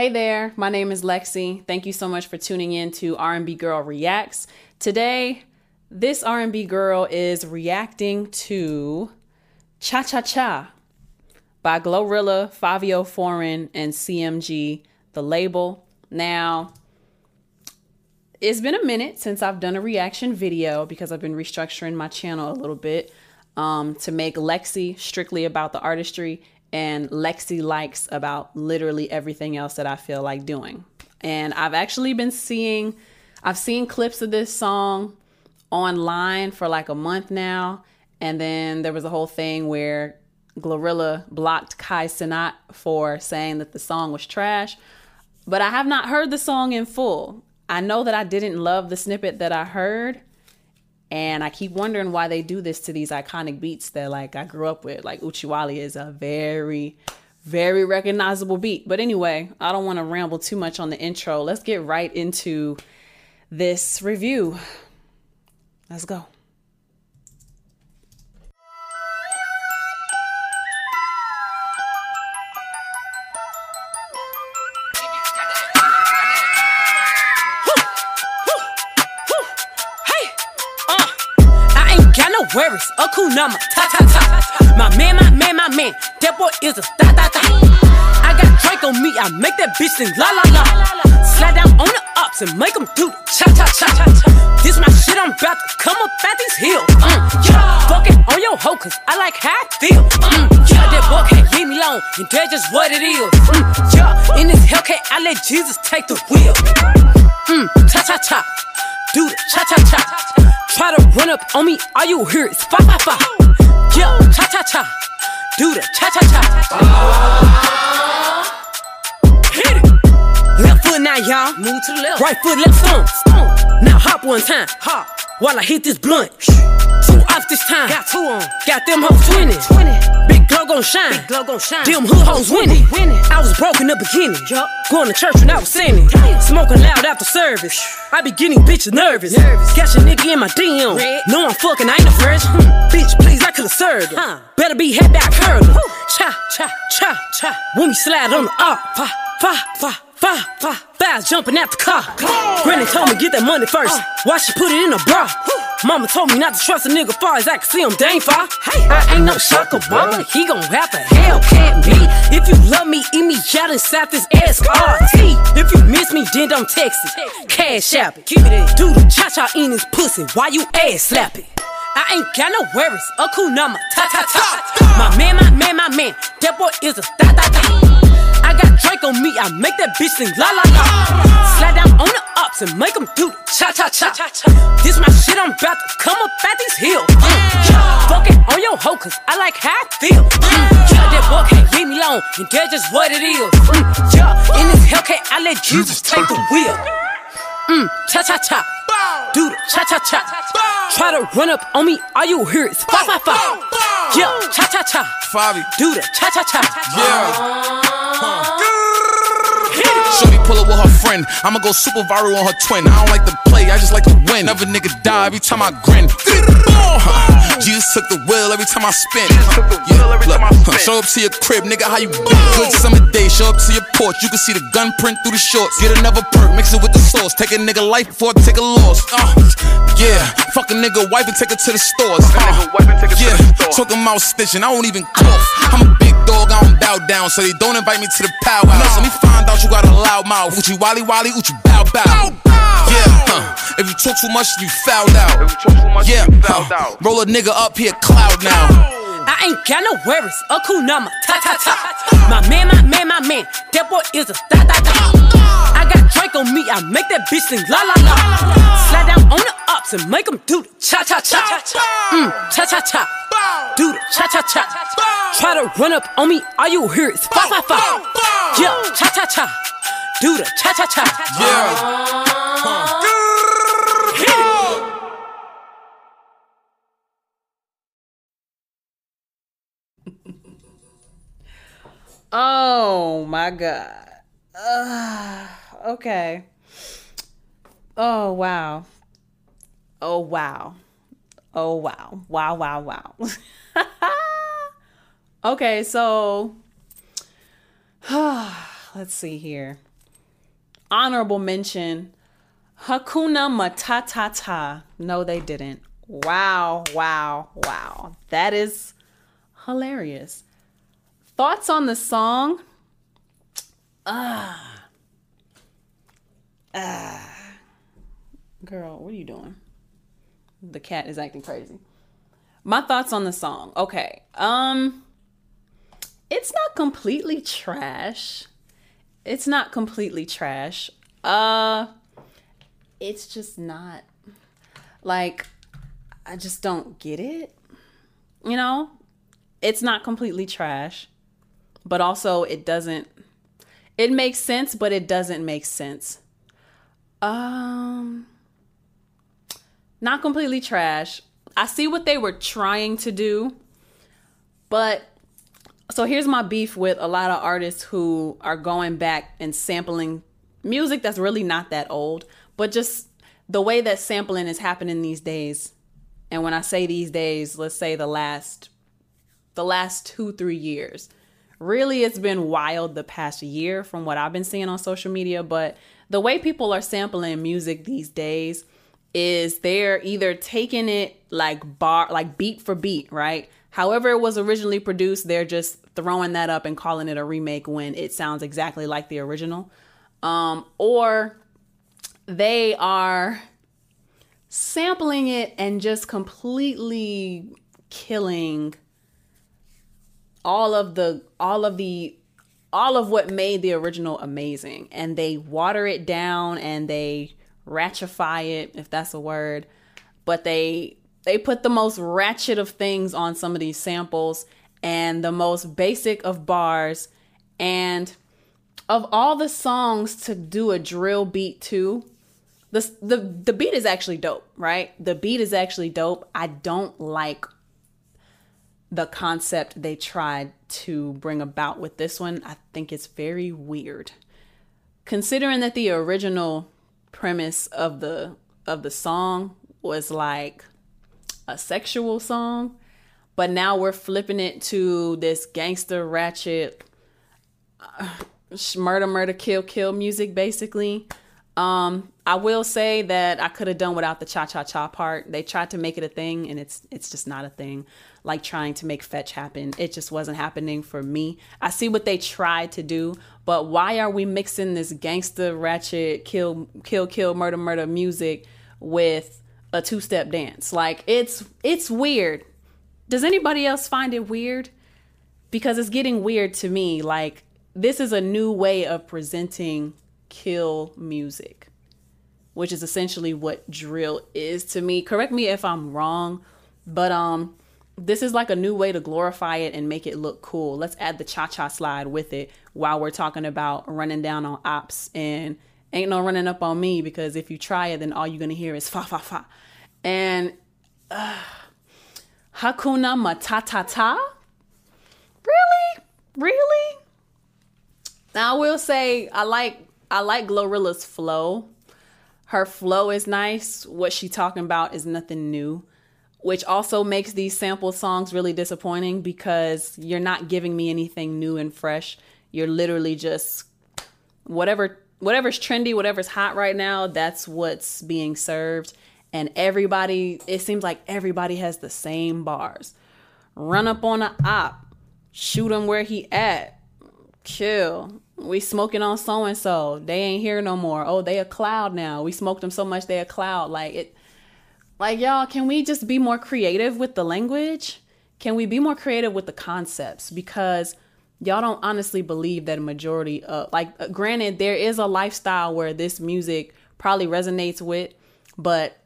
Hey there, my name is LexC. Thank you so much for tuning in to R&B Girl Reacts. Today, this R&B girl is reacting to Cha Cha Cha by Glorilla, Fivio Foreign, and CMG, the label. Now, it's been a minute since I've done a reaction video because I've been restructuring my channel a little bit um, to make LexC strictly about the artistry and LexC likes about literally everything else that I feel like doing. And I've actually been seeing, I've seen clips of this song online for like a month now. And then there was a whole thing where Glorilla blocked Kai Cenat for saying that the song was trash. But I have not heard the song in full. I know that I didn't love the snippet that I heard. And I keep wondering why they do this to these iconic beats that like I grew up with. Like Oochie Wally is a very, very recognizable beat. But anyway, I don't want to ramble too much on the intro. Let's get right into this review. Let's go. Worries, a cool number, ta ta ta. My man, my man, my man, that boy is a da da da. I got Drake on me, I make that bitch sing la la la. Slide down on the ups and make them do the cha cha cha cha. This my shit, I'm about to come up at these hills. Mm, yeah, fucking on your hoe, cause I like how I feel. Mm, yeah, that boy can't leave me alone, and that's just what it is. Mm, yeah, in this Hellcat, I let Jesus take the wheel. Mm, cha cha cha, do the cha cha cha. Run up on me, all you hear is fa fa fa. Yeah, cha cha cha. Do the cha cha cha. Hit it. Left foot now, y'all. Move to the left. Right foot, left stomp. Now hop one time. Hop. While I hit this blunt. Two off this time. Got two on. Got them hoes 20. 20. Big glow gon' shine. Big glow gon' shine. Them hood hoes winning. winning. I was broke in the beginning. Yup. Going to church when I was sinning. Smoking loud after service. I be getting bitches nervous. nervous. Catch a nigga in my DM. Red. No, I'm fucking, I ain't a virgin. Hmm. Bitch, please, I could've served her. Huh. Better be head back curling. Cha, cha, cha, cha. When we slide on the up. Fa, fa, fa. Five, five, five, jumping at the car. Granny told me get that money first. Why she put it in a bra? Mama told me not to trust a nigga far as I can see him, dang far. Hey, I ain't no sucker, mama. He gon' have to Hellcat me. If you love me, eat me out inside this SRT. If you miss me, then don't text it. Cash app. Give me that. The cha cha in his pussy. Why you ass slap it? I ain't got no worries. A cool number. Ta ta ta. My man, my man, my man. That boy is a da da da. I got Drake on me, I make that bitch sing la la la. Slide down on the and make them do cha cha cha. This my shit, I'm about to come up at these hills. Mm, yeah. Fuck it on your hoe, cause I like how I feel. Mm, yeah, that boy can't leave me alone, and that's just what it is. Mm, yeah, in this Hellcat, I let Jesus take the wheel. Mm, cha cha cha. Do the cha cha cha. Try to run up on me, all you hear is fa fa fa. Yeah, cha cha cha. Fabi. Do the cha cha cha. Yeah. Friend. I'ma go super viral on her twin. I don't like to play, I just like to win. Never nigga die every time I grin. Jesus took the wheel every time I spin. Yeah, look, show up to your crib, nigga, how you been? Good summer day, show up to your porch. You can see the gun print through the shorts. Get another perk, mix it with the sauce. Take a nigga life before I take a loss. Uh, yeah, fuck a nigga wife and take her to the stores. Uh, yeah, talking about stitching, I won't even cough. I'm a big dog, I don't bow down, so they don't invite me to the powwow. Let me find out you got a loud mouth. Uchi wally wally, uchi bow bow. Yeah, huh. If you talk too much, you fouled out. yeah, huh. roll a nigga up here, cloud now. I ain't got no worries, a cool number, ta ta ta. My man, my man, my man, that boy is a da da da. I got Drake on me, I make that bitch sing la la la. Slide down on the ups and make them do the cha cha cha. Mm, cha cha cha. Do the cha cha cha. Try to run up on me, all you hear is fa fa fa. Yeah, cha cha cha. Do the cha cha cha. Yeah. Oh my god. Okay. Oh wow. Oh wow. Oh wow. Wow wow wow. okay, so let's see here. honorable mention Hakuna Matata. No, they didn't. Wow, wow, wow. That is hilarious. Thoughts on the song? Ah. Ah. Girl, what are you doing? The cat is acting crazy. My thoughts on the song. Okay. Um it's not completely trash. It's not completely trash. Uh it's just not like I just don't get it. You know? It's not completely trash, but also it doesn't it makes sense, but it doesn't make sense. Um not completely trash. I see what they were trying to do, but so here's my beef with a lot of artists who are going back and sampling music that's really not that old, but just the way that sampling is happening these days. And when I say these days, let's say the last the last 2-3 years. Really it's been wild the past year from what I've been seeing on social media, but the way people are sampling music these days is they're either taking it like bar like beat for beat, right? However it was originally produced, they're just throwing that up and calling it a remake when it sounds exactly like the original. Um, or they are sampling it and just completely killing all of the all of the all of what made the original amazing. And they water it down and they ratchetify it, if that's a word. But they they put the most ratchet of things on some of these samples and the most basic of bars. And of all the songs to do a drill beat to the the the beat is actually dope right? The beat is actually dope. I don't like the concept they tried to bring about with this one i think it's very weird considering that the original premise of the of the song was like a sexual song, but now we're flipping it to this gangster ratchet uh, murder murder kill kill music basically. Um, I will say that I could have done without the cha cha cha part. They tried to make it a thing and it's it's just not a thing. Like trying to make fetch happen. It just wasn't happening for me. I see what they tried to do, but why are we mixing this gangster ratchet kill kill kill murder murder music with a two-step dance? Like it's it's weird. Does anybody else find it weird? Because it's getting weird to me. Like this is a new way of presenting kill music, which is essentially what drill is to me. Correct me if I'm wrong, but um this is like a new way to glorify it and make it look cool. Let's add the cha-cha slide with it while we're talking about running down on ops and ain't no running up on me because if you try it then all you're going to hear is fa fa fa. And uh, Hakuna Matata? Really? Really? Now I will say I like I like Glorilla's flow. Her flow is nice. What she talking about is nothing new, which also makes these sample songs really disappointing because you're not giving me anything new and fresh. You're literally just whatever whatever's trendy, whatever's hot right now, that's what's being served. And everybody, it seems like everybody has the same bars. Run up on a op, shoot him where he at, kill, we smoking on so and so. They ain't here no more. Oh, they a cloud now. We smoked them so much they a cloud. Like it like y'all, can we just be more creative with the language? Can we be more creative with the concepts because y'all don't honestly believe that a majority of like uh, granted there is a lifestyle where this music probably resonates with, but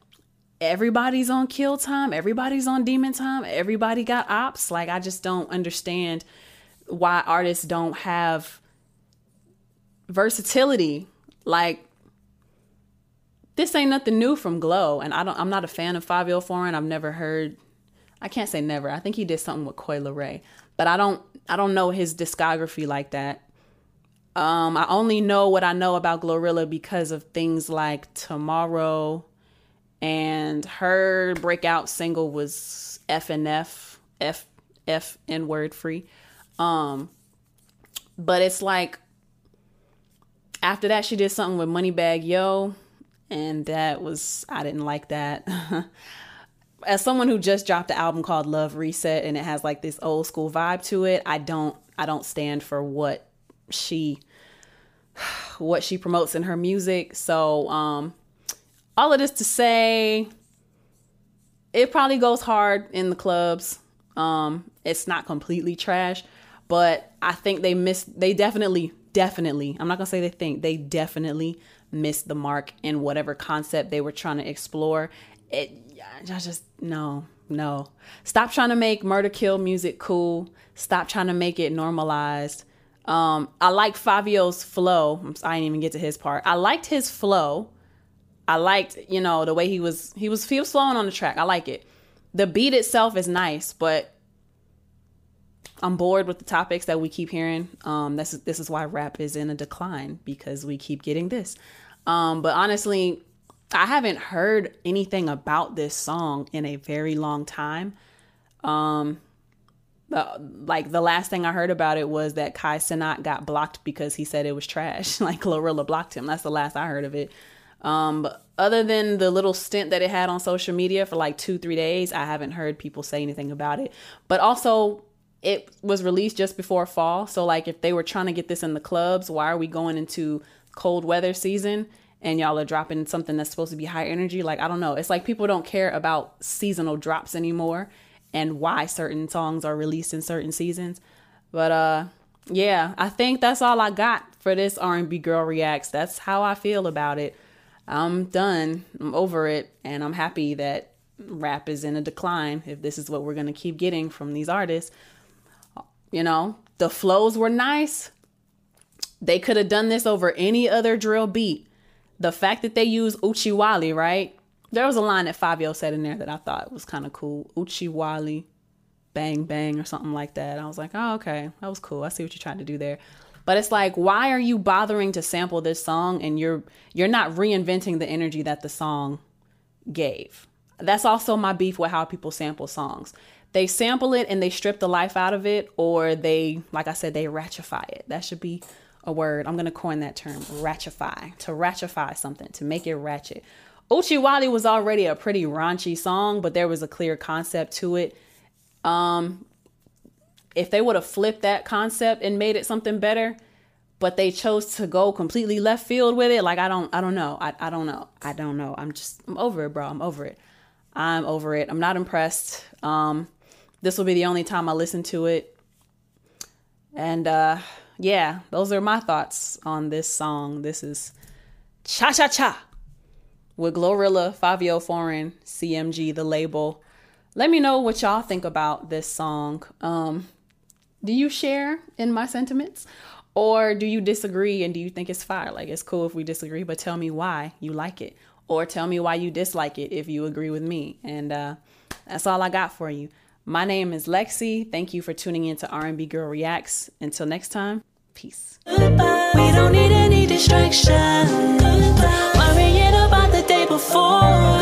everybody's on kill time, everybody's on demon time, everybody got ops. Like I just don't understand why artists don't have versatility. Like this ain't nothing new from Glow, and I don't. I'm not a fan of Fivio Foreign. I've never heard. I can't say never. I think he did something with Coi Leray, but I don't. I don't know his discography like that. Um, I only know what I know about Glorilla because of things like Tomorrow, and her breakout single was F and F, F F N word free. Um, but it's like after that, she did something with Moneybagg Yo, and that was I didn't like that. As someone who just dropped an album called Love Reset and it has like this old school vibe to it, I don't I don't stand for what she what she promotes in her music. So um all of this to say it probably goes hard in the clubs. Um it's not completely trash, but I think they missed they definitely definitely, I'm not to say they think, they definitely missed the mark in whatever concept they were trying to explore. It, I just, no, no. Stop trying to make murder kill music cool. Stop trying to make it normalized. Um, I like Fivio's flow. I didn't even get to his part. I liked his flow. I liked, you know, the way he was he was he was flowing on the track. I like it. The beat itself is nice, but I'm bored with the topics that we keep hearing. Um, this is this is why rap is in a decline because we keep getting this. Um, but honestly, I haven't heard anything about this song in a very long time. Um, the, like the last thing I heard about it was that Kai Cenat got blocked because he said it was trash. like Glorilla blocked him. That's the last I heard of it. Um, but other than the little stint that it had on social media for like two, three days, I haven't heard people say anything about it. But also, it was released just before fall. So like if they were trying to get this in the clubs, why are we going into cold weather season and y'all are dropping something that's supposed to be high energy? Like I don't know. It's like people don't care about seasonal drops anymore and why certain songs are released in certain seasons. But uh yeah, I think that's all I got for this R&B girl reacts. That's how I feel about it. I'm done. I'm over it and I'm happy that rap is in a decline if this is what we're going to keep getting from these artists. You know, the flows were nice. They could have done this over any other drill beat. The fact that they use Oochie Wally, right? There was a line that Fivio said in there that I thought was kind of cool. Oochie Wally, bang bang, or something like that. I was like, oh, okay, that was cool. I see what you're trying to do there. But it's like, why are you bothering to sample this song and you're you're not reinventing the energy that the song gave? That's also my beef with how people sample songs they sample it and they strip the life out of it, or they, like I said, they ratchify it. That should be a word. I'm going to coin that term, ratchify, to ratchify something, to make it ratchet. Oochie Wally was already a pretty raunchy song, but there was a clear concept to it. Um, if they would have flipped that concept and made it something better, but they chose to go completely left field with it, like I don't, I don't know, I, I don't know, I don't know. I'm just, I'm over it, bro. I'm over it. I'm over it. I'm not impressed. Um, this will be the only time I listen to it. And uh, yeah, those are my thoughts on this song. This is Cha Cha Cha with Glorilla, Fivio Foreign, CMG, the label. Let me know what y'all think about this song. Um, do you share in my sentiments? Or do you disagree and do you think it's fire? Like, it's cool if we disagree, but tell me why you like it. Or tell me why you dislike it if you agree with me. And uh, that's all I got for you. My name is LexC. Thank you for tuning in to R&B Girl Reacts. Until next time, peace. Goodbye. We don't need any distraction. Worrying about the day before.